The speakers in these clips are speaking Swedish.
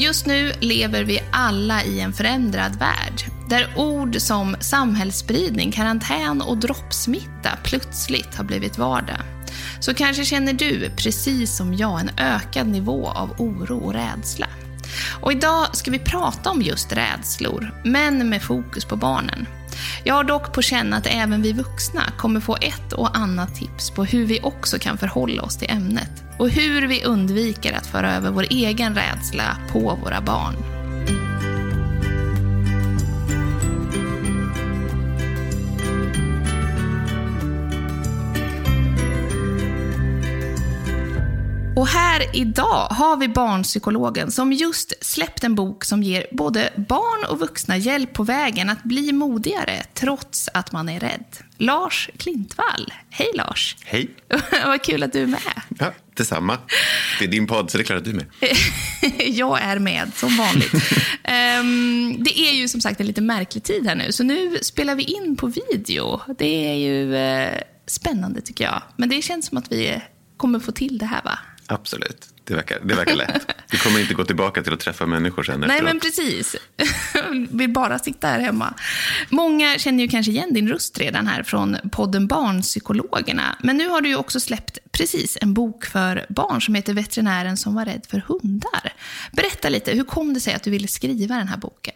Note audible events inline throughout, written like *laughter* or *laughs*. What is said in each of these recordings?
Just nu lever vi alla i en förändrad värld. Där ord som samhällsspridning, karantän och droppsmitta plötsligt har blivit vardag. Så kanske känner du, precis som jag, en ökad nivå av oro och rädsla. Och idag ska vi prata om just rädslor, men med fokus på barnen. Jag har dock på känn att även vi vuxna kommer få ett och annat tips på hur vi också kan förhålla oss till ämnet och hur vi undviker att föra över vår egen rädsla på våra barn. Och här idag har vi barnpsykologen som just släppt en bok som ger både barn och vuxna hjälp på vägen att bli modigare trots att man är rädd. Lars Klintvall. Hej Lars! Hej. *laughs* Vad kul att du är med. Ja, detsamma. Det är din podd, så det är klart att du är med. *laughs* Jag är med, som vanligt. *laughs* Ehm, det är ju som sagt en lite märklig tid här nu, så nu spelar vi in på video. Det är ju eh, spännande tycker jag. Men det känns som att vi kommer få till det här, va? Absolut. Det verkar, det verkar lätt. Vi kommer inte gå tillbaka till att träffa människor sen Nej, efteråt. men precis. *laughs* Vi bara sitta här hemma. Många känner ju kanske igen din röst redan här från podden Barnpsykologerna. Men nu har du ju också släppt precis en bok för barn som heter Veterinären som var rädd för hundar. Berätta lite, hur kom det sig att du ville skriva den här boken?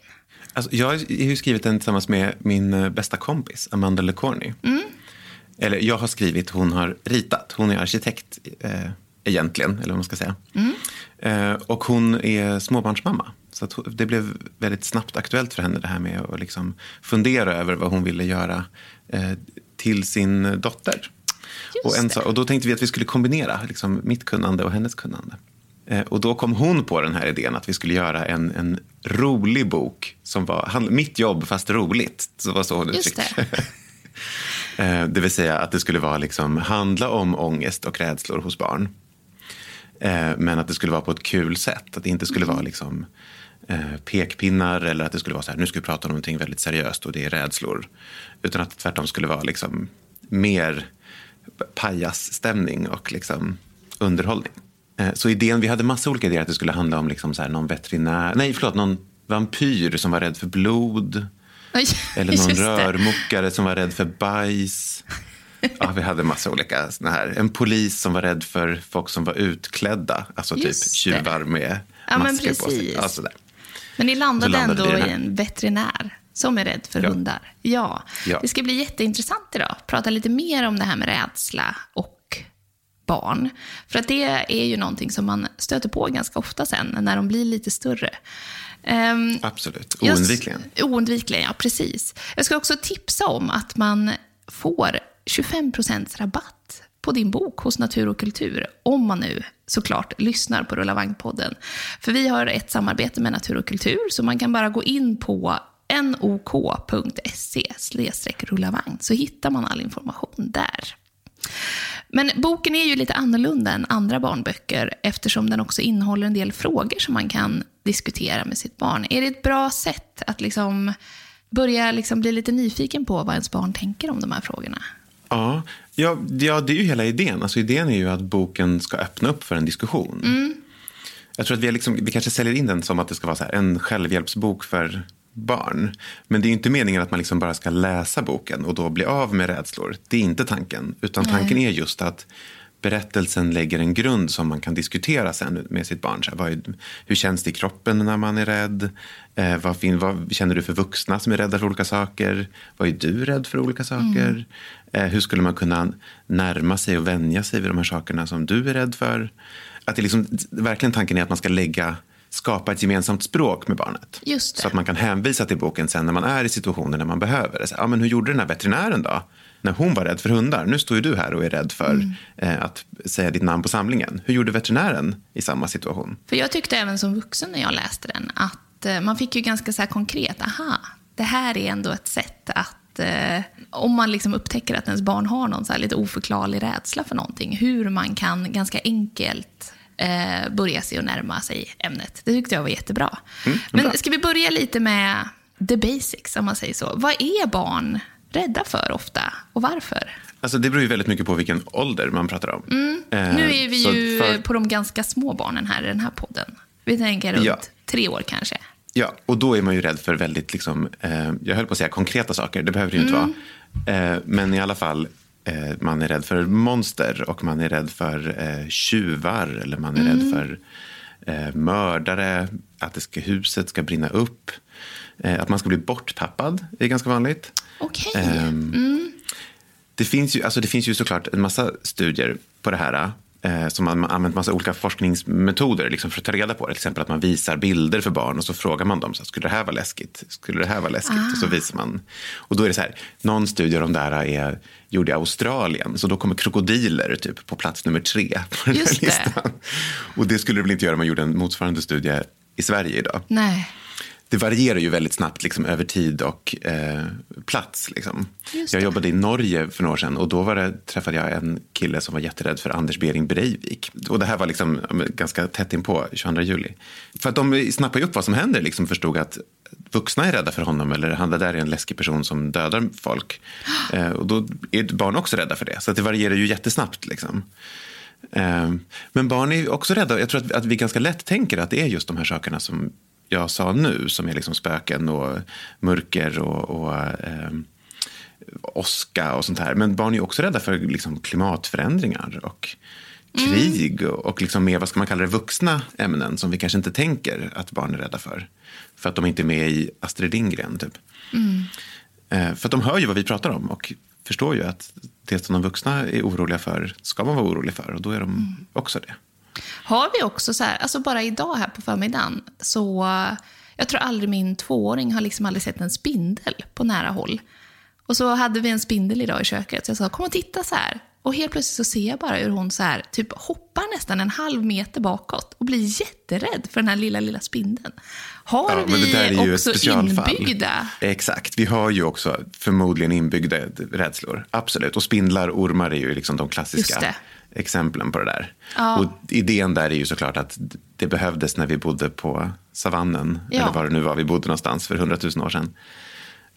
Alltså, jag har ju skrivit den tillsammans med min eh, bästa kompis, Amanda LeCorny. Eller jag har skrivit, hon har ritat. Hon är arkitekt eh, egentligen, eller vad man ska säga. Eh, och hon är småbarnsmamma. Så det blev väldigt snabbt aktuellt för henne det här med att liksom fundera över vad hon ville göra eh, till sin dotter. Och, en, det. och då tänkte vi att vi skulle kombinera liksom, mitt kunnande och hennes kunnande. Eh, och då kom hon på den här idén att vi skulle göra en, en rolig bok som var hand- mitt jobb fast roligt. Så var så hon uttryckte *laughs* Eh, Det vill säga att det skulle vara liksom, handla om ångest och rädslor hos barn. Eh, Men att det skulle vara på ett kul sätt. Att det inte skulle vara liksom, eh, pekpinnar eller att det skulle vara så här, nu ska vi prata om någonting väldigt seriöst och det är rädslor. Utan att det tvärtom skulle vara liksom mer pajasstämning och liksom underhållning. Eh, Så idén, vi hade massa olika idéer att det skulle handla om liksom så här någon veterinär, nej förlåt, någon vampyr som var rädd för blod. Eller någon rörmokare som var rädd för bajs. Ja, vi hade massa olika såna här. En polis som var rädd för folk som var utklädda. Alltså typ Just det. tjuvar med Ja, men masker på sig. Ja, sådär. Men ni landade, landade ändå i en veterinär som är rädd för Ja. hundar. Ja. Ja. Det ska bli jätteintressant idag. Prata lite mer om det här med rädsla och barn. För att det är ju någonting som man stöter på ganska ofta sen när de blir lite större. Ehm, Absolut, oundvikligen. Oundvikligen, ja precis. Jag ska också tipsa om att man får 25% rabatt på din bok hos Natur och kultur, om man nu såklart lyssnar på Rulla Vagn-podden. För vi har ett samarbete med Natur och kultur, så man kan bara gå in på nok.se rullavagn, så hittar man all information där. Men boken är ju lite annorlunda än andra barnböcker eftersom den också innehåller en del frågor som man kan diskutera med sitt barn. Är det ett bra sätt att liksom börja liksom bli lite nyfiken på vad ens barn tänker om de här frågorna? Ja, ja, ja, det är ju hela idén. Alltså, idén är ju att boken ska öppna upp för en diskussion. Jag tror att vi, liksom, vi kanske säljer in den som att det ska vara så här, en självhjälpsbok för barn. Men det är inte meningen att man liksom bara ska läsa boken och då bli av med rädslor. Det är inte tanken. Utan tanken är just att berättelsen lägger en grund som man kan diskutera sen med sitt barn. Så här, är, hur känns det i kroppen när man är rädd? Eh, vad, fin, vad känner du för vuxna som är rädda för olika saker? Vad är du rädd för olika saker? Eh, hur skulle man kunna närma sig och vänja sig vid de här sakerna som du är rädd för? Att det liksom, verkligen tanken är att man ska lägga skapa ett gemensamt språk med barnet. Så att man kan hänvisa till boken sen när man är i situationer när man behöver det. Så, ja, men hur gjorde den här veterinären då? När hon var rädd för hundar. Nu står ju du här och är rädd för Mm. eh, att säga ditt namn på samlingen. Hur gjorde veterinären i samma situation? För jag tyckte även som vuxen när jag läste den att eh, man fick ju ganska så här konkret, aha, det här är ändå ett sätt att eh, om man liksom upptäcker att ens barn har någon så här lite oförklarlig rädsla för någonting, hur man kan ganska enkelt eh, börja se och närma sig ämnet. Det tyckte jag var jättebra. Men ska vi börja lite med the basics, om man säger så. Vad är barn rädda för ofta och varför? Alltså, det beror ju väldigt mycket på vilken ålder man pratar om. Eh, Mm. Nu är vi ju för- på de ganska små barnen här i den här podden. Vi tänker runt Ja. tre år kanske. Ja, och då är man ju rädd för väldigt, liksom, eh, jag höll på att säga konkreta saker, det behöver det ju inte Mm. vara. Eh, men i alla fall, eh, man är rädd för monster och man är rädd för eh, tjuvar eller man är Mm. rädd för eh, mördare, att det ska, huset ska brinna upp. Eh, att man ska bli borttappad är ganska vanligt. Okej. Ehm, det, finns ju, alltså det finns ju såklart en massa studier på det här eh, som man använt massa olika forskningsmetoder liksom för att ta reda på det. Till exempel att man visar bilder för barn och så frågar man dem, så här, skulle det här vara läskigt? Skulle det här vara läskigt? Och så visar man. Och då är det så här, någon studie om det här är gjord i Australien, så då kommer krokodiler typ på plats nummer tre på den här Just det. listan. Och det skulle det väl inte göra om man gjorde en motsvarande studie i Sverige idag Nej. Det varierar ju väldigt snabbt liksom, över tid och eh, plats. Liksom. Jag jobbade i Norge för några år sedan och då var det, träffade jag en kille som var jätterädd för Anders Behring Breivik. Och det här var liksom, ganska tätt inpå 22 juli. För att de snappade ju upp vad som händer, liksom förstod att vuxna är rädda för honom eller han där är en läskig person som dödar folk. *gasps* Eh, och då är barn också rädda för det. Så det varierar ju jättesnabbt. Liksom. Eh, Men barn är också rädda. Jag tror att, att vi ganska lätt tänker att det är just de här sakerna som jag sa nu, som är liksom spöken och mörker och, och eh, åska och sånt här. Men barn är också rädda för liksom klimatförändringar och krig och, och liksom mer, vad ska man kalla det, vuxna ämnen som vi kanske inte tänker att barn är rädda för. För att de inte är med i Astrid Lindgren, typ. Eh, för att de hör ju vad vi pratar om och förstår ju att det som de vuxna är oroliga för ska man vara orolig för och då är de också det. Har vi också så här, alltså bara idag här på förmiddagen, så jag tror aldrig min tvååring har liksom aldrig sett en spindel på nära håll. Och så hade vi en spindel idag i köket, så jag sa kom och titta så här. Och helt plötsligt så ser jag bara hur hon så här, typ hoppar nästan en halv meter bakåt och blir jätterädd för den här lilla, lilla spindeln. Har Ja, vi också inbyggda? Exakt. Vi har ju också förmodligen inbyggda rädslor. Absolut. Och spindlar, ormar är ju liksom de Just klassiska det. Exemplen på det där. Ja. Och idén där är ju såklart att det behövdes när vi bodde på savannen, Ja. eller var det nu var vi bodde någonstans för hundratusen år sedan.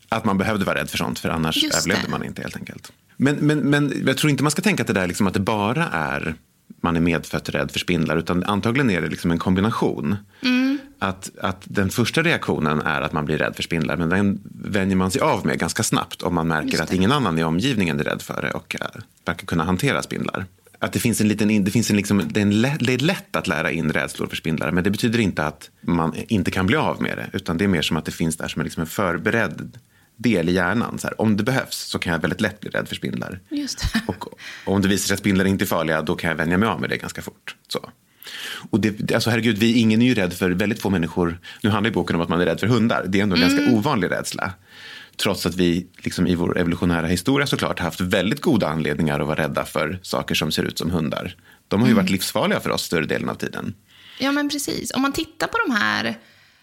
Att man behövde vara rädd för sånt, för annars Just överlevde det. man inte helt enkelt. Men, men, men jag tror inte man ska tänka att det där liksom att det bara är man är medfött rädd för spindlar, utan antagligen är det liksom en kombination. Att, att den första reaktionen är att man blir rädd för spindlar, men den vänjer man sig av med ganska snabbt om man märker att ingen annan i omgivningen är rädd för det och äh, verkar kunna hantera spindlar. Att det finns en liten, det finns en liksom, det, är en lätt, det är lätt att lära in rädslor för spindlar, men det betyder inte att man inte kan bli av med det, utan det är mer som att det finns där som liksom en förberedd del i hjärnan. Så här, om det behövs så kan jag väldigt lätt bli rädd för spindlar. Just det. Och om det visar sig att spindlar inte är farliga, då kan jag vänja mig av med det ganska fort. Så. Och det, alltså herregud, vi, ingen är ju rädd för väldigt få människor. Nu handlar ju boken om att man är rädd för hundar. Det är ändå en ganska ovanlig rädsla. Trots att vi liksom, i vår evolutionära historia såklart haft väldigt goda anledningar att vara rädda för saker som ser ut som hundar. De har ju varit livsfarliga för oss större delen av tiden. Ja, men precis. Om man tittar på de här,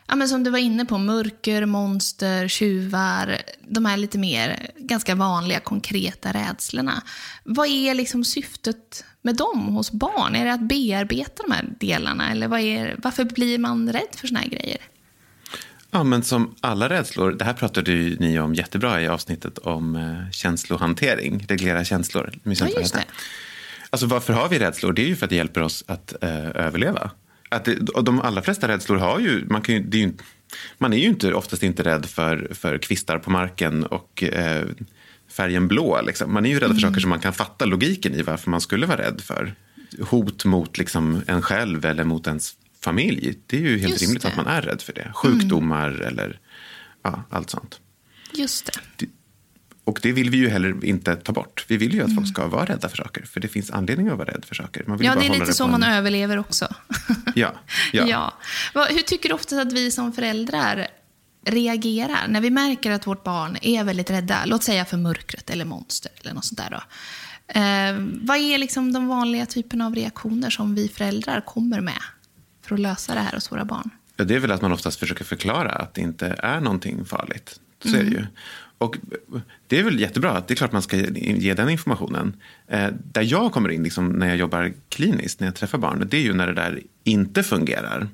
ja, men som du var inne på, mörker, monster, tjuvar, de här lite mer ganska vanliga konkreta rädslorna. Vad är liksom syftet med dem hos barn? Är det att bearbeta de här delarna? Eller vad är, varför blir man rädd för såna här grejer? Ja, men som alla rädslor, det här pratade ju ni om jättebra i avsnittet om eh, känslohantering, reglera känslor. Ja, just det. Alltså varför har vi rädslor? Det är ju för att det hjälper oss att eh, överleva. Att det, och de allra flesta rädslor har ju, man kan ju, det är ju, man är ju inte, oftast inte rädd för, för kvistar på marken och eh, färgen blå. Liksom. Man är ju rädd för saker som man kan fatta logiken i varför man skulle vara rädd för. Hot mot liksom, en själv eller mot ens familj. Det är ju helt Just rimligt det. att man är rädd för det. Sjukdomar eller ja, allt sånt. Just det. Och det vill vi ju heller inte ta bort. Vi vill ju att folk ska vara rädda för saker. För det finns anledning att vara rädd för saker. Man vill Ja, bara det är lite så på man en... överlever också. *laughs* Ja, ja. ja. Hur tycker du ofta att vi som föräldrar reagerar när vi märker att vårt barn är väldigt rädda? Låt säga för mörkret eller monster eller något sånt där. Då. Eh, vad är liksom de vanliga typerna av reaktioner som vi föräldrar kommer med för att lösa det här hos våra barn? Ja, Det är väl att man oftast försöker förklara att det inte är någonting farligt. Så är det ju. Och det är väl jättebra. att Det är klart man ska ge den informationen. Eh, där jag kommer in liksom, när jag jobbar kliniskt, när jag träffar barn, det är ju när det där inte fungerar.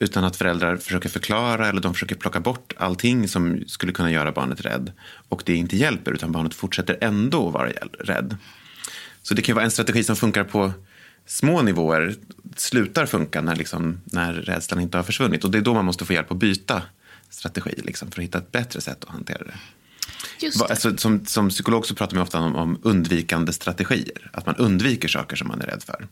Utan att föräldrar försöker förklara eller de försöker plocka bort allting som skulle kunna göra barnet rädd. Och det inte hjälper, utan barnet fortsätter ändå vara rädd. Så det kan ju vara en strategi som funkar på små nivåer, slutar funka när, liksom, när rädslan inte har försvunnit. Och det är då man måste få hjälp att byta strategi liksom, för att hitta ett bättre sätt att hantera det. Just det. Alltså, som, som psykolog så pratar man ofta om, om undvikande strategier. Att man undviker saker som man är rädd för.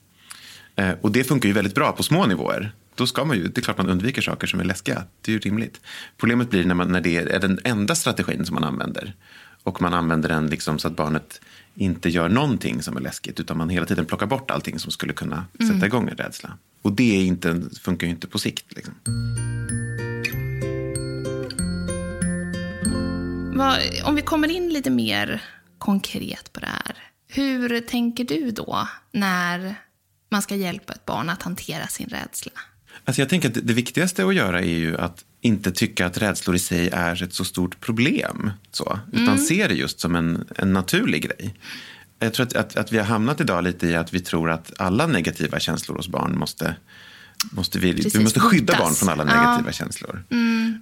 Eh, och det funkar ju väldigt bra på små nivåer. Då ska man ju, det är klart man undviker saker som är läskiga. Det är ju rimligt. Problemet blir när, man, när det är den enda strategin som man använder. Och man använder den liksom så att barnet inte gör någonting som är läskigt. Utan man hela tiden plockar bort allting som skulle kunna sätta igång en rädsla. Och det är inte, funkar ju inte på sikt. Liksom. Om vi kommer in lite mer konkret på det här. Hur tänker du då när man ska hjälpa ett barn att hantera sin rädsla? Alltså jag tänker att det viktigaste att göra är ju att inte tycka att rädslor i sig är ett så stort problem. Så, utan se det just som en, en naturlig grej. Jag tror att, att, att vi har hamnat idag lite i att vi tror att alla negativa känslor hos barn måste, måste vi, Precis, vi måste skydda botas. barn från alla Ja. negativa känslor.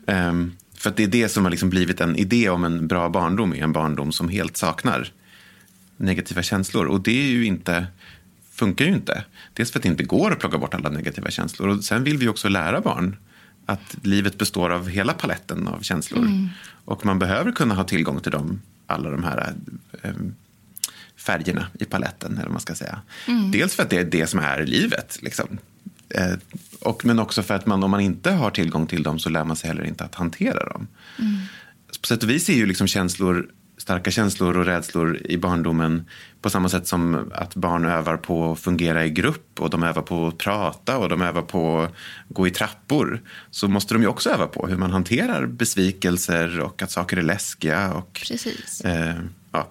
Ehm, för att det är det som har liksom blivit en idé om en bra barndom, är en barndom som helt saknar negativa känslor. Och det är ju inte, funkar ju inte. Dels för att det inte går att plocka bort alla negativa känslor. Och sen vill vi också lära barn att livet består av hela paletten av känslor. Och man behöver kunna ha tillgång till dem, alla de här eh, färgerna i paletten. Eller vad man ska säga. Dels för att det är det som är livet. Liksom. Eh, och, men också för att man, om man inte har tillgång till dem så lär man sig heller inte att hantera dem. På sätt och vis är ju liksom känslor, starka känslor och rädslor i barndomen på samma sätt som att barn övar på att fungera i grupp och de övar på att prata och de övar på att gå i trappor. Så måste de ju också öva på hur man hanterar besvikelser och att saker är läskiga. Och, Precis. Eh, ja.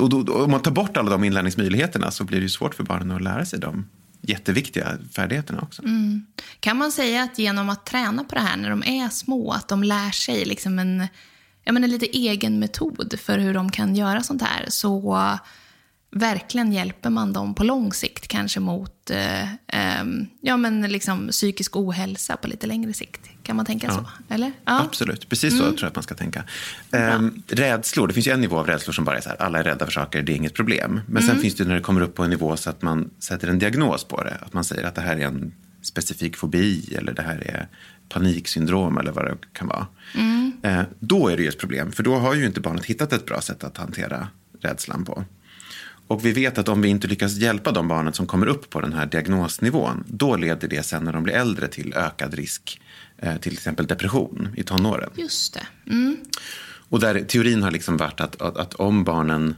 och då, om man tar bort alla de inlärningsmöjligheterna så blir det ju svårt för barnen att lära sig de jätteviktiga färdigheterna också. Kan man säga att genom att träna på det här när de är små, att de lär sig liksom en, jag menar, lite egen metod för hur de kan göra sånt här, så verkligen hjälper man dem på lång sikt kanske mot eh, ehm, ja, men liksom psykisk ohälsa på lite längre sikt. Kan man tänka så? Eller? Ja. Absolut, precis så tror jag att man ska tänka. Ehm, rädslor, det finns ju en nivå av rädslor som bara är så här, alla är rädda för saker, det är inget problem. Men sen finns det när det kommer upp på en nivå så att man sätter en diagnos på det. Att man säger att det här är en specifik fobi eller det här är paniksyndrom eller vad det kan vara. Eh, då är det ju ett problem, för då har ju inte barnet hittat ett bra sätt att hantera rädslan på. Och vi vet att om vi inte lyckas hjälpa de barnen som kommer upp på den här diagnosnivån, då leder det sen när de blir äldre till ökad risk, eh, till exempel depression i tonåren. Just det. Mm. Och där teorin har liksom varit att, att, att om barnen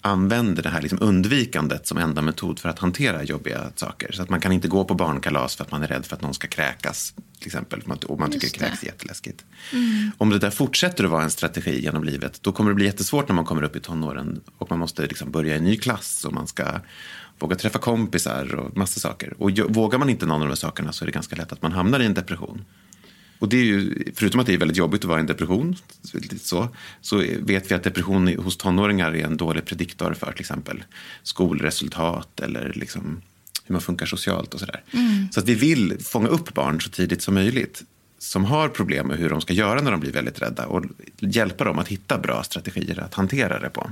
använder det här liksom undvikandet som enda metod för att hantera jobbiga saker. Så att man kan inte gå på barnkalas för att man är rädd för att någon ska kräkas. Till exempel, och man tycker Just det. kräks är jätteläskigt. Om det där fortsätter att vara en strategi genom livet, då kommer det bli jättesvårt när man kommer upp i tonåren och man måste liksom börja i en ny klass och man ska våga träffa kompisar och massa saker. Och vågar man inte någon av de sakerna så är det ganska lätt att man hamnar i en depression. Och det är ju, förutom att det är väldigt jobbigt att vara i en depression, så, så vet vi att depression hos tonåringar är en dålig prediktor för till exempel skolresultat eller liksom hur man funkar socialt och sådär. Så att vi vill fånga upp barn så tidigt som möjligt som har problem med hur de ska göra när de blir väldigt rädda och hjälpa dem att hitta bra strategier att hantera det på.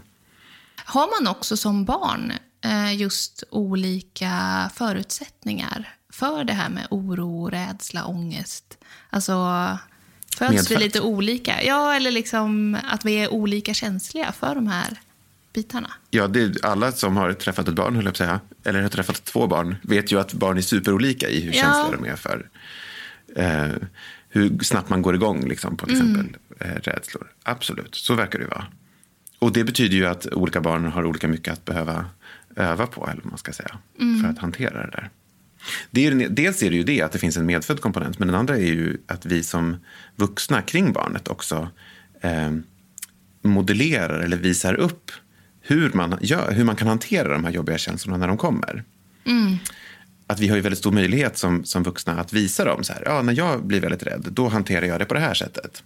Har man också som barn eh, just olika förutsättningar för det här med oro, rädsla, ångest? Alltså, föds vi Medfött. lite olika? Ja, eller liksom att vi är olika känsliga för de här bitarna. Ja, det är alla som har träffat ett barn, höll jag säga, eller har träffat två barn, vet ju att barn är superolika i hur Ja. känsliga de är för eh, hur snabbt man går igång liksom, på till exempel eh, rädslor. Absolut, så verkar det vara. Och det betyder ju att olika barn har olika mycket att behöva öva på, eller man ska säga, för att hantera det där. Det är, ju dels är det ju det att det finns en medfödd komponent, men den andra är ju att vi som vuxna kring barnet också eh, modellerar eller visar upp hur man, gör, hur man kan hantera de här jobbiga känslorna när de kommer. Att vi har ju väldigt stor möjlighet som, som vuxna att visa dem. Så här, ja, när jag blir väldigt rädd, då hanterar jag det på det här sättet.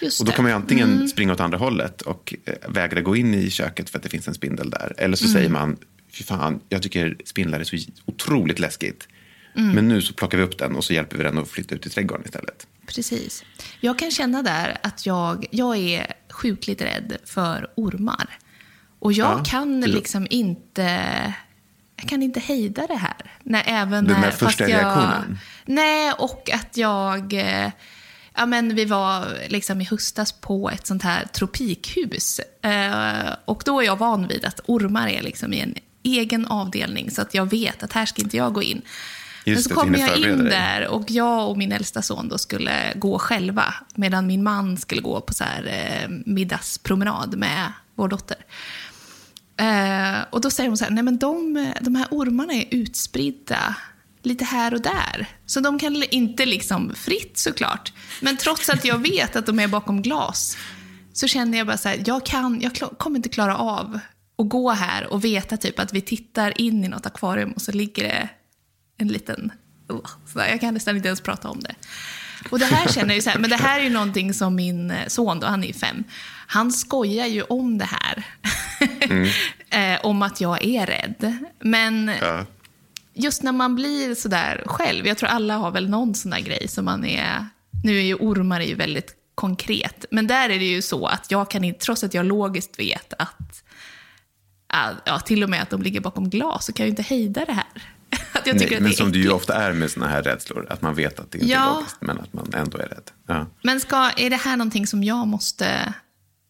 Just Och då kan man ju antingen springa åt andra hållet och eh, vägra gå in i köket för att det finns en spindel där. Eller så säger man, fy fan, jag tycker spindlar är så otroligt läskigt. Men nu så plockar vi upp den och så hjälper vi den att flytta ut i trädgården istället. Precis. Jag kan känna där att jag, jag är sjukligt rädd för ormar. Och jag Ja, kan liksom inte... Jag kan inte hejda det här. När, även Den där när, första jag, reaktionen? Nej, och att jag... eh, Ja, men vi var liksom i höstas på ett sånt här tropikhus. Eh, och då är jag van vid att ormar är liksom i en egen avdelning. Så att jag vet att här ska inte jag gå in. Men Just så det, kom hinner jag in där och jag och min äldsta son då skulle gå själva. Medan min man skulle gå på så här, eh, middagspromenad med vår dotter. Eh, och då säger hon så här, nej men de, de här ormarna är utspridda lite här och där. Så de kan inte liksom fritt såklart. Men trots att jag vet att de är bakom glas så känner jag bara så här, jag, kan, jag kommer inte klara av att gå här och veta typ att vi tittar in i något akvarium och så ligger det en liten... Sådär. Jag kan nästan inte ens prata om det. Och det här känner jag ju så här, men det här är ju någonting som min eh, son, då, han är ju fem, han skojar ju om det här. *laughs* eh, om att jag är rädd. Men Ja. just när man blir sådär själv, jag tror alla har väl någon sån där grej som man är... Nu är ju ormar är ju väldigt konkret, men där är det ju så att jag kan inte, trots att jag logiskt vet att ja, till och med att de ligger bakom glas, så kan jag ju inte hejda det här. *laughs* Att jag tycker Nej, att men det är som det ju äckligt. ofta är med såna här rädslor, att man vet att det inte Ja. är logiskt, men att man ändå är rädd. Ja. Men ska, är det här någonting som jag måste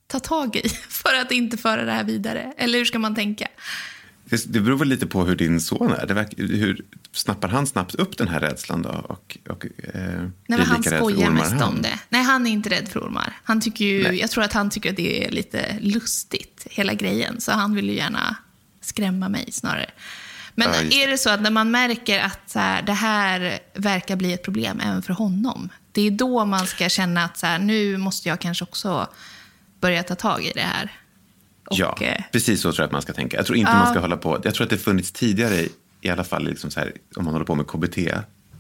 ta tag i *laughs* för att inte föra det här vidare? Eller hur ska man tänka? Det, det beror väl lite på hur din son är. Verkar, hur snappar han snabbt upp den här rädslan då? Och, och, eh, Nej, han skojar mest han? om det. Nej, han är inte rädd för ormar. Han tycker ju, Nej. jag tror att han tycker att det är lite lustigt, hela grejen. Så han vill ju gärna skrämma mig snarare. Men Ja, är det så att när man märker att så här, det här verkar bli ett problem även för honom, det är då man ska känna att så här, nu måste jag kanske också börja ta tag i det här. Och, ja, eh, precis så tror jag att man ska tänka. Jag tror inte Ja. man ska hålla på. Jag tror att det funnits tidigare, i alla fall liksom så här, om man håller på med KBT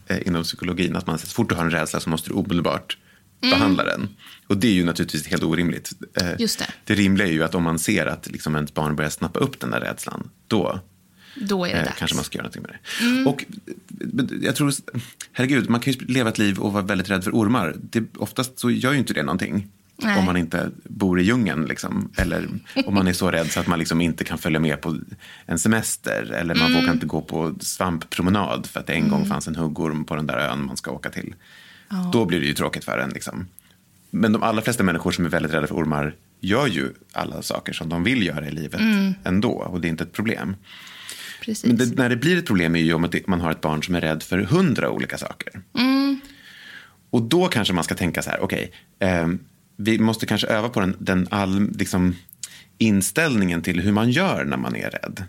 eh, inom psykologin, att man så fort du har en rädsla så måste du omedelbart behandla den. Och det är ju naturligtvis helt orimligt. Eh, Mm. Just det. det rimliga är ju att om man ser att liksom ens barn börjar snappa upp den där rädslan, då då är det Eh, dags. kanske man ska göra någonting med det. Och eh, jag tror, herregud, man kan ju leva ett liv och vara väldigt rädd för ormar. Det, oftast så gör ju inte det någonting. Nej. Om man inte bor i djungeln. Liksom. Eller om man är så rädd så att man liksom inte kan följa med på en semester. Eller man vågar inte gå på svamppromenad för att det en gång fanns en huggorm på den där ön man ska åka till. Då blir det ju tråkigt för en. Liksom. Men de allra flesta människor som är väldigt rädda för ormar gör ju alla saker som de vill göra i livet ändå. Och det är inte ett problem. Precis. Men det, när det blir ett problem är ju om man har ett barn som är rädd för hundra olika saker. Och då kanske man ska tänka så här, okej, ehm, vi måste kanske öva på den, den all, liksom, inställningen till hur man gör när man är rädd.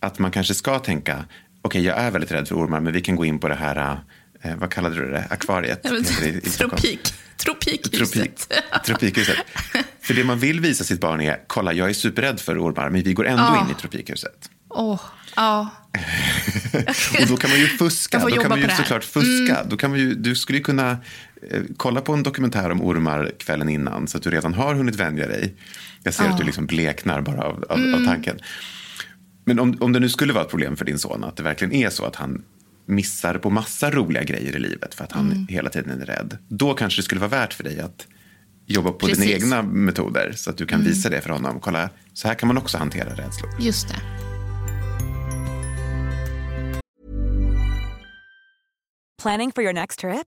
Att man kanske ska tänka, okej, jag är väldigt rädd för ormar, men vi kan gå in på det här, eh, vad kallade du det, akvariet? Ja, men, i tropik. Tropikhuset. Tropik, tropikhuset. *laughs* För det man vill visa sitt barn är, kolla, jag är superrädd för ormar, men vi går ändå Ja. in i tropikhuset. Åh, ja. *laughs* Och då kan man ju fuska. Då kan man ju såklart fuska. Då kan man ju, du skulle ju kunna kolla på en dokumentär om ormar kvällen innan så att du redan har hunnit vänja dig. Jag ser att du liksom bleknar bara av, av, Mm. av tanken. Men om, om det nu skulle vara ett problem för din son, att det verkligen är så att han missar på massa roliga grejer i livet för att han Mm. hela tiden är rädd. Då kanske det skulle vara värt för dig att jobba på dina Precis. Mm. egna metoder så att du kan visa det för honom. Kolla, så här kan man också hantera rädslor. Just det. Planning for your next trip?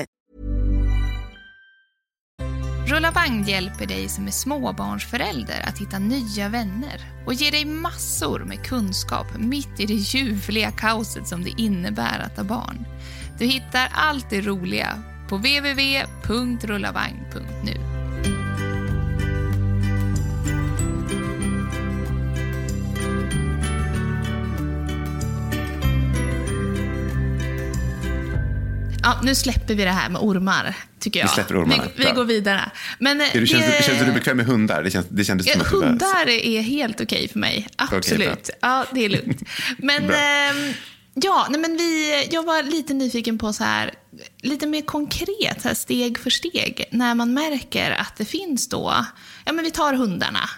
Rulla Vagn hjälper dig som är småbarnsförälder att hitta nya vänner och ger dig massor med kunskap mitt i det ljuvliga kaoset som det innebär att ha barn. Du hittar allt det roliga på www.rullavagn.nu. Ja, nu släpper vi det här med ormar, tycker jag. Vi släpper ormarna. Vi, vi går vidare. Men, Är du, känns, det... känns du bekväm med hundar? Det, känns, det kändes som Ja, var- hundar är helt okej för mig. Absolut. bra. ja, det är lugnt. *laughs* Men, ehm, ja, nej, men vi, jag var lite nyfiken på så här, lite mer konkret, så här, steg för steg, när man märker att det finns då, ja men vi tar hundarna.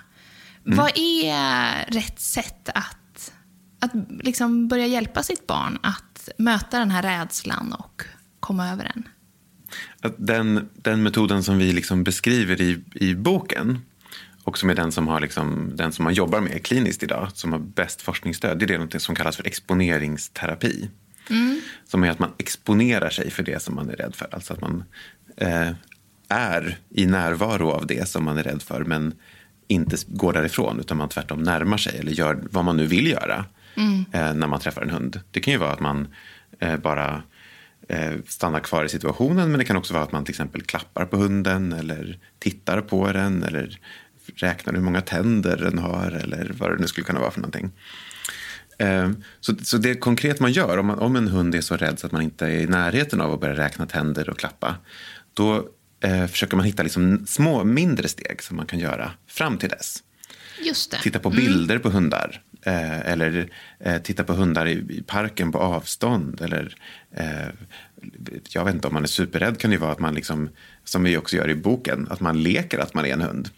Mm. Vad är rätt sätt att, att liksom börja hjälpa sitt barn att möta den här rädslan och komma över den? att den, den metoden som vi liksom beskriver i, i boken och som är den som, har liksom, den som man jobbar med kliniskt idag, som har bäst forskningsstöd, det är det något som kallas för exponeringsterapi. Som är att man exponerar sig för det som man är rädd för. Alltså att man eh, är i närvaro av det som man är rädd för men inte går därifrån utan man tvärtom närmar sig eller gör vad man nu vill göra eh, när man träffar en hund. Det kan ju vara att man eh, bara eh, stannar kvar i situationen men det kan också vara att man till exempel klappar på hunden eller tittar på den eller räknar hur många tänder den har eller vad det nu skulle kunna vara för någonting. Eh, så, så det konkret man gör, om, man, om en hund är så rädd så att man inte är i närheten av att börja räkna tänder och klappa, då eh, försöker man hitta liksom små, mindre steg som man kan göra fram till dess. Just det. Titta på bilder på hundar. Eh, eller eh, titta på hundar i, i parken på avstånd. Eller, eh, jag vet inte, om man är superrädd kan det ju vara att man, liksom, som vi också gör i boken, att man leker att man är en hund.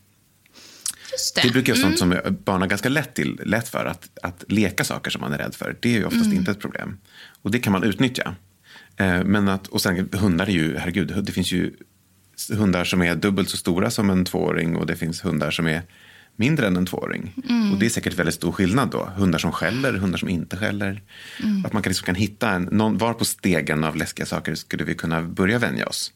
Just det. Det brukar vara sånt som barn har ganska lätt, till, lätt för. Att, att leka saker som man är rädd för. Det är ju oftast inte ett problem. Och det kan man utnyttja. Eh, men att, och sen hundar är ju, herregud, det finns ju hundar som är dubbelt så stora som en tvååring och det finns hundar som är mindre än en tvååring. Och det är säkert väldigt stor skillnad då. Hundar som skäller, hundar som inte skäller. Att man kan, liksom kan hitta en, någon, var på stegen av läskiga saker skulle vi kunna börja vänja oss.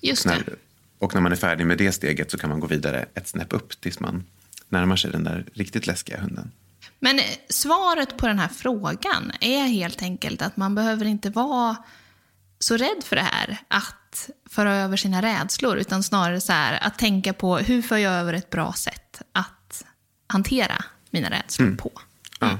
Just När, det. och när man är färdig med det steget så kan man gå vidare ett snäpp upp tills man närmar sig den där riktigt läskiga hunden. Men eh, svaret på den här frågan är helt enkelt att man behöver inte vara så rädd för det här, att föra över sina rädslor, utan snarare så här, att tänka på hur för jag över ett bra sätt att hantera mina rädslor på. Ja.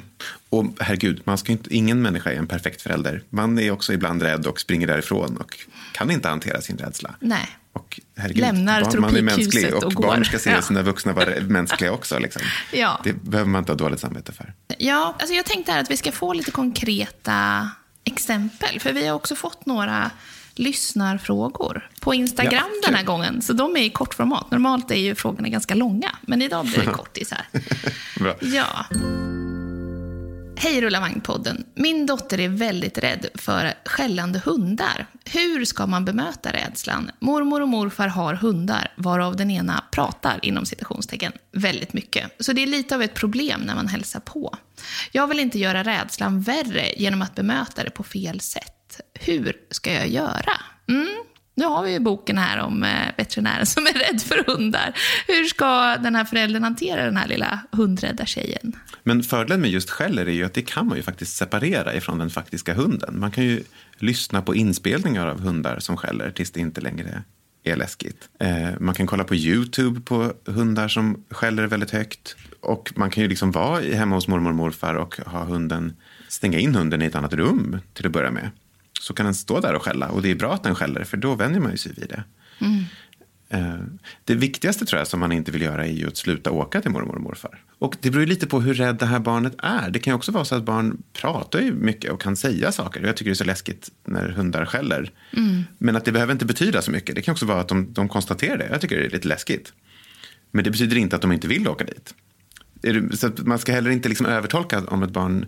Och herregud, man ska inte, ingen människa är en perfekt förälder. Man är också ibland rädd och springer därifrån och kan inte hantera sin rädsla. Nej. Och herregud, Lämnar barn, man är mänsklig och, och går. barn ska se Ja. sina vuxna vara *laughs* mänskliga också. Liksom. Ja. Det behöver man inte ha dåligt samvete för. Ja, alltså jag tänkte här att vi ska få lite konkreta exempel. För vi har också fått några lyssnarfrågor på Instagram Ja, den här gången. Så de är i kortformat. Normalt är ju frågorna ganska långa, men idag blir det kortisar. *laughs* Ja. Hej Rullavagnpodden. Min dotter är väldigt rädd för skällande hundar. Hur ska man bemöta rädslan? Mormor och morfar har hundar, varav den ena pratar inom citationstecken väldigt mycket. Så det är lite av ett problem när man hälsar på. Jag vill inte göra rädslan värre genom att bemöta det på fel sätt. Hur ska jag göra? Mm. Nu har vi ju boken här om eh, veterinären som är rädd för hundar. Hur ska den här föräldern hantera den här lilla hundrädda tjejen? Men fördelen med just skäller är ju att det kan man ju faktiskt separera ifrån den faktiska hunden. Man kan ju lyssna på inspelningar av hundar som skäller tills det inte längre är läskigt. Eh, man kan kolla på YouTube på hundar som skäller väldigt högt. Och man kan ju liksom vara hemma hos mormor och morfar och ha hunden, stänga in hunden i ett annat rum till att börja med. Så kan den stå där och skälla. Och det är bra att den skäller, för då vänjer man ju sig vid det. Mm. Eh, Det viktigaste tror jag som man inte vill göra är ju att sluta åka till mormor och morfar. Och det beror ju lite på hur rädd det här barnet är. Det kan också vara så att barn pratar ju mycket och kan säga saker. Jag tycker det är så läskigt när hundar skäller. Men att det behöver inte betyda så mycket. Det kan också vara att de, de konstaterar det. Jag tycker det är lite läskigt. Men det betyder inte att de inte vill åka dit. Så man ska heller inte liksom övertolka om ett barn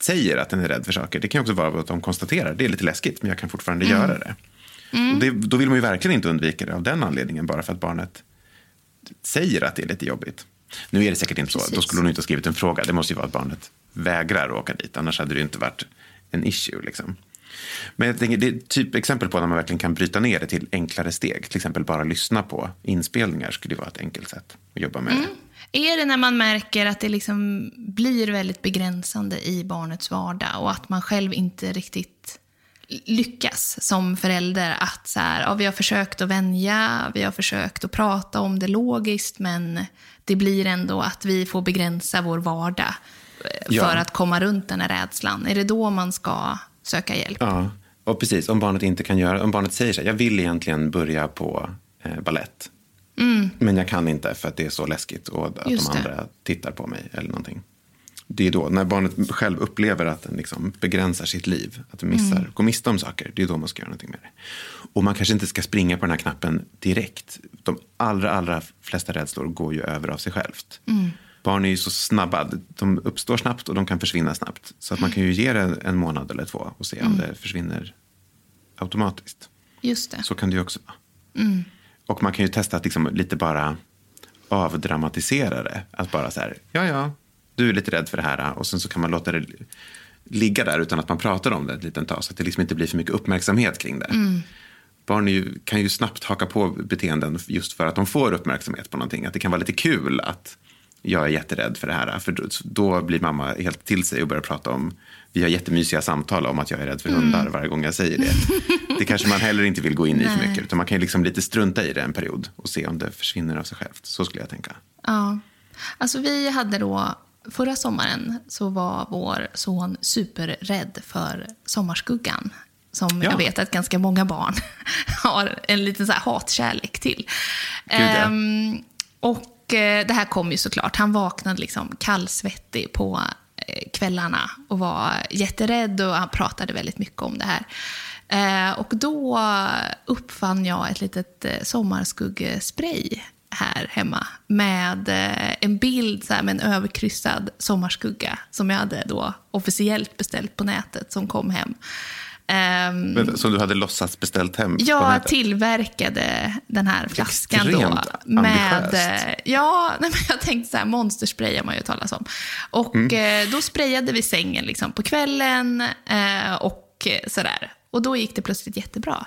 säger att den är rädd för saker. Det kan också vara att de konstaterar det är lite läskigt men jag kan fortfarande göra det. Och det. Då vill man ju verkligen inte undvika det av den anledningen bara för att barnet säger att det är lite jobbigt. Nu är det säkert inte så. Då skulle hon inte ha skrivit en fråga. Det måste ju vara att barnet vägrar åka dit. Annars hade det ju inte varit en issue. Liksom. Men jag tänker, det är typ exempel på när man verkligen kan bryta ner det till enklare steg. Till exempel bara lyssna på inspelningar skulle vara ett enkelt sätt att jobba med det. Är det när man märker att det liksom blir väldigt begränsande i barnets vardag och att man själv inte riktigt lyckas som förälder att så här, ja, vi har försökt att vänja, vi har försökt att prata om det logiskt men det blir ändå att vi får begränsa vår vardag eh, Ja. för att komma runt den här rädslan. Är det då man ska söka hjälp? Ja, och precis. Om barnet inte kan göra, om barnet säger så här, jag vill egentligen börja på eh, ballett. Men jag kan inte för att det är så läskigt och att Mm. Just de det. andra tittar på mig eller någonting. Det är då, när barnet själv upplever att den liksom begränsar sitt liv, att den missar, Mm. går miste om saker, det är då man ska göra någonting med det. Och man kanske inte ska springa på den här knappen direkt. De allra, allra flesta rädslor går ju över av sig självt. Mm. Barn är ju så snabba, de uppstår snabbt och de kan försvinna snabbt. Så att man kan ju ge det en månad eller två och se Mm. om det försvinner automatiskt. Just det. Så kan det ju också vara. Och man kan ju testa att liksom lite bara avdramatisera det. Att bara så här, ja ja, du är lite rädd för det här. Och sen så kan man låta det ligga där utan att man pratar om det ett litet tag. Så att det liksom inte blir för mycket uppmärksamhet kring det. Barn är ju, kan ju snabbt haka på beteenden just för att de får uppmärksamhet på någonting. Att det kan vara lite kul att jag är jätterädd för det här. För då, blir mamma helt till sig och börjar prata om, vi har jättemysiga samtal om att jag är rädd för hundar varje gång jag säger det. Det kanske man heller inte vill gå in i för mycket. Utan man kan ju liksom lite strunta i det en period och se om det försvinner av sig självt. Så skulle jag tänka. Ja. Alltså vi hade då, förra sommaren så var vår son superrädd för sommarskuggan. Som Ja. jag vet att ganska många barn *laughs* har en liten så hatkärlek till. Gud, ja. Ehm, och Eh, det här kom ju såklart. Han vaknade liksom kallsvettig på eh, kvällarna och var jätterädd och han pratade väldigt mycket om det här. Eh, och då uppfann jag ett litet sommarskuggespray här hemma med en bild så här, med en överkryssad sommarskugga som jag hade då officiellt beställt på nätet som kom hem. Ehm, Men, som du hade låtsats beställt hem jag tillverkade den här flaskan då. Extremt Med, ambitiöst. ja, nej, men jag tänkte så här, monsterspray har man ju talas om. Och Mm. eh, då sprayade vi sängen liksom på kvällen eh, och sådär. Och då gick det plötsligt jättebra.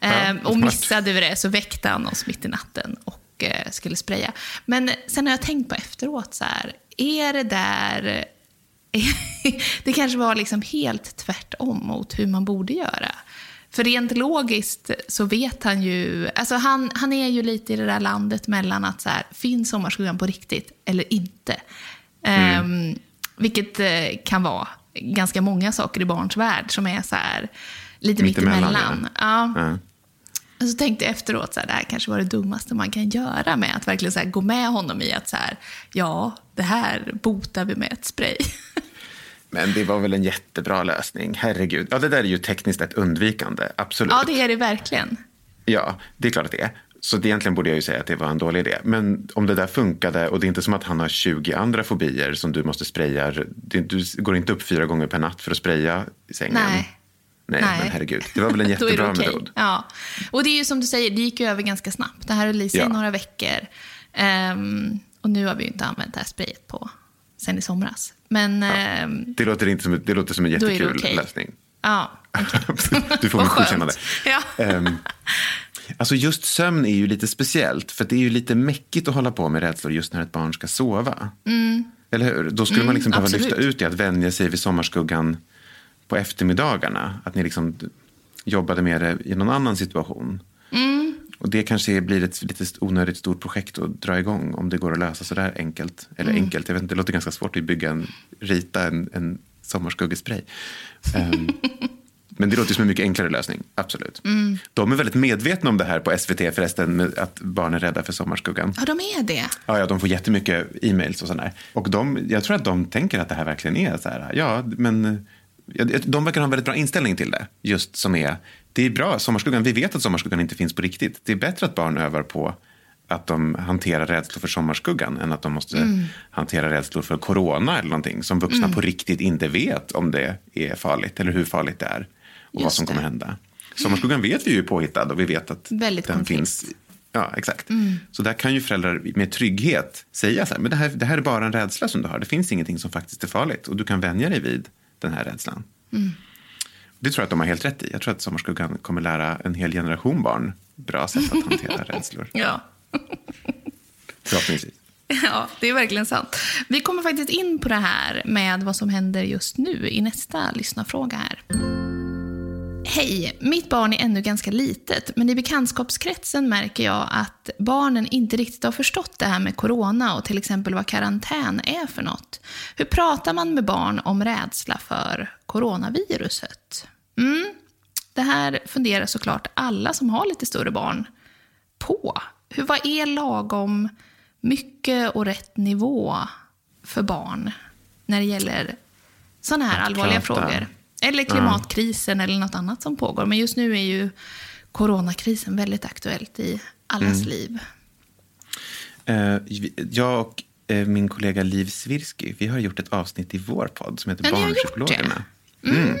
Eh, och smart. missade vi det så väckte han oss mitt i natten och eh, skulle spraya. Men sen har jag tänkt på efteråt så här, är det där *laughs* det kanske var liksom helt tvärtom mot hur man borde göra. För rent logiskt så vet han ju, alltså han, han är ju lite i det där landet mellan att så här, finns sommarskuggan på riktigt eller inte? Ehm, vilket eh, kan vara ganska många saker i barns värld som är så här, lite Mittemellan, mittemellan. Ja. Ja. Och så tänkte jag efteråt, så här, det här kanske var det dummaste man kan göra med att verkligen så här, gå med honom i att så här, ja, det här botar vi med ett spray. *laughs* Men det var väl en jättebra lösning. Herregud. Ja, det där är ju tekniskt ett undvikande. Absolut. ja, det är det verkligen. Ja, det är klart att det är. Så det egentligen borde jag ju säga att det var en dålig idé. Men om det där funkade och det är inte som att han har 20 andra fobier som du måste spraya. Du går inte upp fyra gånger per natt för att spraya i sängen. Nej. Nej, Nej. men herregud. Det var väl en *laughs* jättebra okej. metod. Ja. Och det är ju som du säger, det gick ju över ganska snabbt. Det här höll i sig Ja. några veckor. Ehm, och nu har vi ju inte använt det här sprayet på sen i somras. Men ehm, Det låter, inte som, det låter som en jättekul okej. lösning. Ja. *laughs* du får väl godkänna det. Ja. Ehm, alltså just sömn är ju lite speciellt. För det är ju lite mäckigt att hålla på med rädslor just när ett barn ska sova. Eller hur? Då skulle man liksom behöva Mm. lyfta ut det, att vänja sig vid sommarskuggan på eftermiddagarna. Att ni liksom jobbade med det i någon annan situation. Mm. Och det kanske blir ett lite onödigt stort projekt att dra igång om det går att lösa så där enkelt. Eller Mm. enkelt, jag vet inte, det låter ganska svårt att bygga en, rita en, en sommarskuggespray. Ehm, *laughs* men det låter som en mycket enklare lösning, absolut. Mm. De är väldigt medvetna om det här på SVT förresten, att barn är rädda för sommarskuggan. Ja, de är det. Ja, ja, de får jättemycket e-mails och sådär. Och de, jag tror att de tänker att det här verkligen är så här, ja, men de verkar ha en väldigt bra inställning till det. Just som är, det är bra, sommarskuggan, vi vet att sommarskuggan inte finns på riktigt. Det är bättre att barn övar på att de hanterar rädslor för sommarskuggan än att de måste hantera rädslor för corona eller någonting som vuxna på riktigt inte vet om det är farligt eller hur farligt det är och vad Just som kommer det. hända. Sommarskuggan vet vi ju är påhittad och vi vet att Väldigt den konkret. finns Ja, exakt. Så där kan ju föräldrar med trygghet säga så här, men det här, det här är bara en rädsla som du har. Det finns ingenting som faktiskt är farligt och du kan vänja dig vid den här rädslan. Det tror jag att de har helt rätt i. Jag tror att Sommarskuggan kommer lära en hel generation barn bra sätt att hantera *laughs* rädslor. Ja. Förhoppningsvis. Ja, det är verkligen sant. Vi kommer faktiskt in på det här med vad som händer just nu i nästa lyssnarfråga här. Hej, mitt barn är ännu ganska litet, men i bekantskapskretsen märker jag att barnen inte riktigt har förstått det här med corona och till exempel vad karantän är för något. Hur pratar man med barn om rädsla för coronaviruset? Mm. Det här funderar såklart alla som har lite större barn på. Hur, vad är lagom mycket och rätt nivå för barn när det gäller sådana här allvarliga frågor? Eller klimatkrisen eller något annat som pågår. Men just nu är ju coronakrisen väldigt aktuellt i allas Mm. liv. Eh, jag och eh, min kollega Liv Svirsky, vi har gjort ett avsnitt i vår podd som heter Ja, Barnpsykologerna. Mm.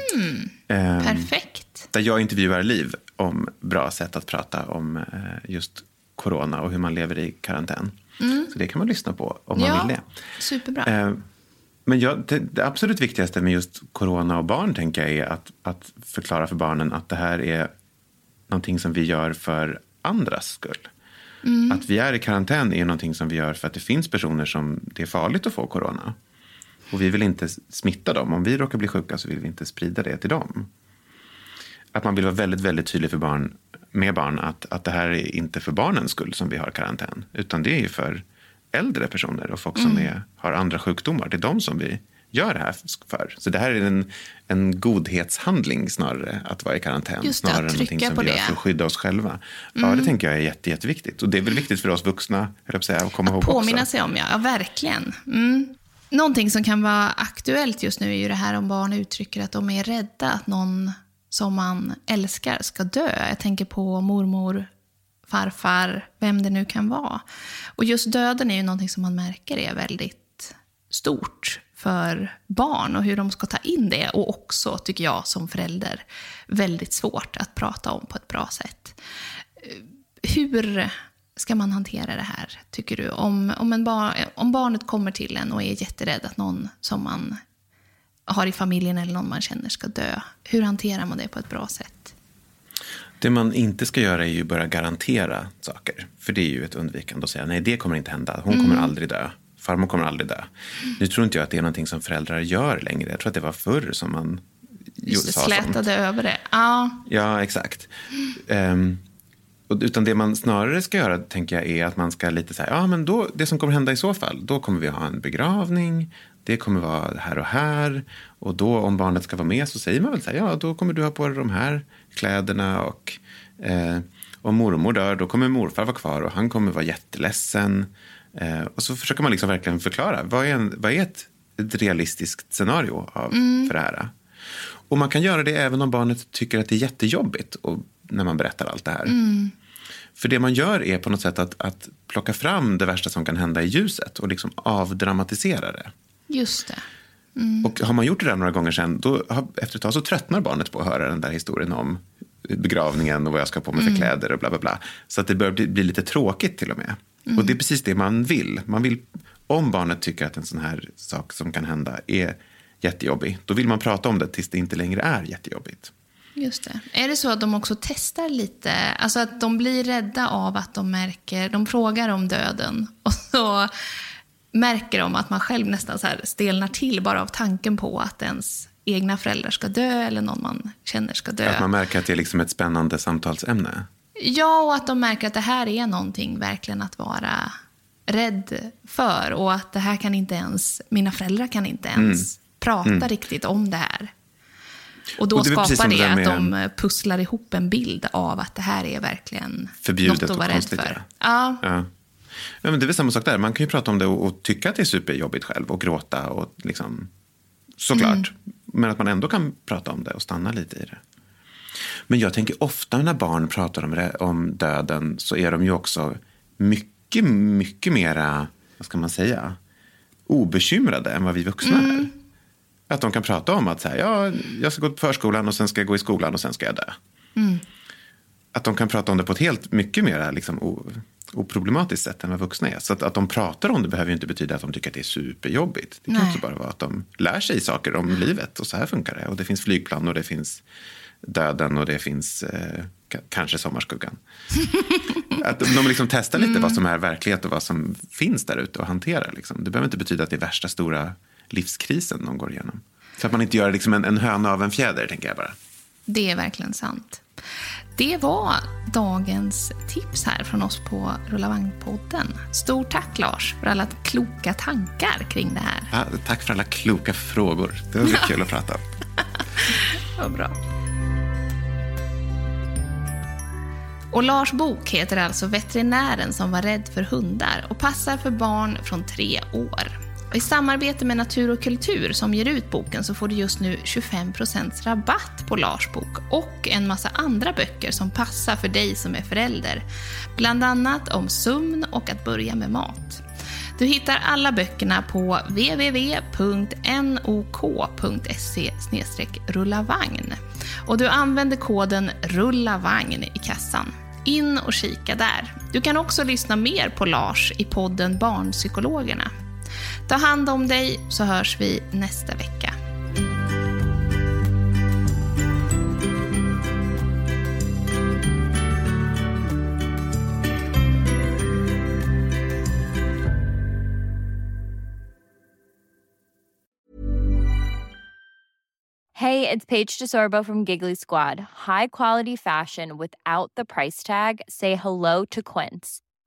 Ehm, Perfekt. Där jag intervjuar Liv om bra sätt att prata om eh, just corona och hur man lever i karantän. Så det kan man lyssna på om man Mm. Ja, vill det. superbra. Men jag, det, absolut viktigaste med just corona och barn tänker jag är att, att förklara för barnen att det här är någonting som vi gör för andras skull. Att vi är i karantän är någonting som vi gör för att det finns personer som det är farligt att få corona. Och vi vill inte smitta dem. Om vi råkar bli sjuka så vill vi inte sprida det till dem. Att man vill vara väldigt, väldigt tydlig för barn, med barn att, att det här är inte för barnens skull som vi har karantän. Utan det är ju för äldre personer och folk som är, har andra sjukdomar. Det är de som vi gör det här för. Så det här är en, en godhetshandling snarare, att vara i karantän. Det, snarare att än någonting som vi gör för att skydda oss själva. Ja, det tänker jag är jätte, jätteviktigt. Och det är väl viktigt för oss vuxna, jag att säga, att komma ihåg Påminna också. sig om, ja. ja verkligen. Mm. Någonting som kan vara aktuellt just nu är ju det här om barn uttrycker att de är rädda att någon som man älskar ska dö. Jag tänker på mormor, farfar, vem det nu kan vara. Och just döden är ju någonting som man märker är väldigt stort för barn och hur de ska ta in det. Och också, tycker jag som förälder, väldigt svårt att prata om på ett bra sätt. Hur ska man hantera det här, tycker du? Om, om, en bar, om barnet kommer till en och är jätterädd att någon som man har i familjen eller någon man känner ska dö. Hur hanterar man det på ett bra sätt? Det man inte ska göra är ju börja garantera saker. För det är ju ett undvikande att säga nej, det kommer inte hända. Hon Mm. kommer aldrig dö. Farmor kommer aldrig dö. Nu tror inte jag att det är någonting som föräldrar gör längre. Jag tror att det var förr som man Just sa sånt. slätade över det. Ja, Ja, exakt. Och, utan det man snarare ska göra, tänker jag, är att man ska lite så här, ja men då, det som kommer hända i så fall, då kommer vi ha en begravning, det kommer vara här och här, och då om barnet ska vara med så säger man väl så här, ja då kommer du ha på dig de här kläderna och eh, om mormor dör, då kommer morfar vara kvar och han kommer vara jätteledsen. Eh, och så försöker man liksom verkligen förklara, vad är, en, vad är ett, ett realistiskt scenario av, för det här? Och man kan göra det även om barnet tycker att det är jättejobbigt och, när man berättar allt det här. För det man gör är på något sätt att, att plocka fram det värsta som kan hända i ljuset och liksom avdramatisera det. just det. Och har man gjort det där några gånger sen, då har, efter ett tag så tröttnar barnet på att höra den där historien om begravningen och vad jag ska ha på mig för kläder och bla bla bla. Så att det börjar bli, bli lite tråkigt till och med. Och det är precis det man vill. Man vill. Om barnet tycker att en sån här sak som kan hända är jättejobbig, då vill man prata om det tills det inte längre är jättejobbigt. Just det. Är det så att de också testar lite? Alltså att de blir rädda av att de märker, de frågar om döden *laughs* och så märker de att man själv nästan så här stelnar till bara av tanken på att ens egna föräldrar ska dö eller någon man känner ska dö. Att man märker att det är liksom ett spännande samtalsämne. Ja, och att de märker att det här är någonting verkligen att vara rädd för. Och att det här kan inte ens, mina föräldrar kan inte ens Mm. prata Mm. riktigt om det här. Och då Och det skapar det att de pusslar ihop en bild av att det här är verkligen Förbjudet något att vara rädd för. ja. Ja. Ja. Men det är väl samma sak där. Man kan ju prata om det och, och tycka att det är superjobbigt själv och gråta och liksom såklart. Men att man ändå kan prata om det och stanna lite i det. Men jag tänker ofta när barn pratar om, det, om döden så är de ju också mycket, mycket mera, vad ska man säga, obekymrade än vad vi vuxna är. Att de kan prata om att så här, ja, jag ska gå på förskolan och sen ska jag gå i skolan och sen ska jag dö. Att de kan prata om det på ett helt mycket mer liksom, oproblematiskt sätt än vad vuxna är. Så att, att de pratar om det behöver ju inte betyda att de tycker att det är superjobbigt. Det kan Nej. också bara vara att de lär sig saker om livet och så här funkar det. Och det finns flygplan och det finns döden och det finns eh, ka- kanske sommarskuggan. *laughs* att de liksom testar lite vad som är verklighet och vad som finns där ute och hanterar. Liksom. Det behöver inte betyda att det är värsta stora livskrisen de går igenom. Så att man inte gör liksom en, en höna av en fjäder, tänker jag bara. Det är verkligen sant. Det var dagens tips här från oss på Rulla Vagn-podden. Stort tack Lars för alla kloka tankar kring det här. Ja, tack för alla kloka frågor. Det var *laughs* kul att prata om. Vad bra. Och Lars bok heter alltså Veterinären som var rädd för hundar och passar för barn från tre år. I samarbete med Natur och kultur som ger ut boken så får du just nu 25% rabatt på Lars bok och en massa andra böcker som passar för dig som är förälder. Bland annat om sömn och att börja med mat. Du hittar alla böckerna på www.nok.se rullavagn. Och du använder koden RULLAVAGN i kassan. In och kika där. Du kan också lyssna mer på Lars i podden Barnpsykologerna. Ta hand om dig så hörs vi nästa vecka. Hey, it's Paige DeSorbo from Giggly Squad. High quality fashion without the price tag. Say hello to Quince.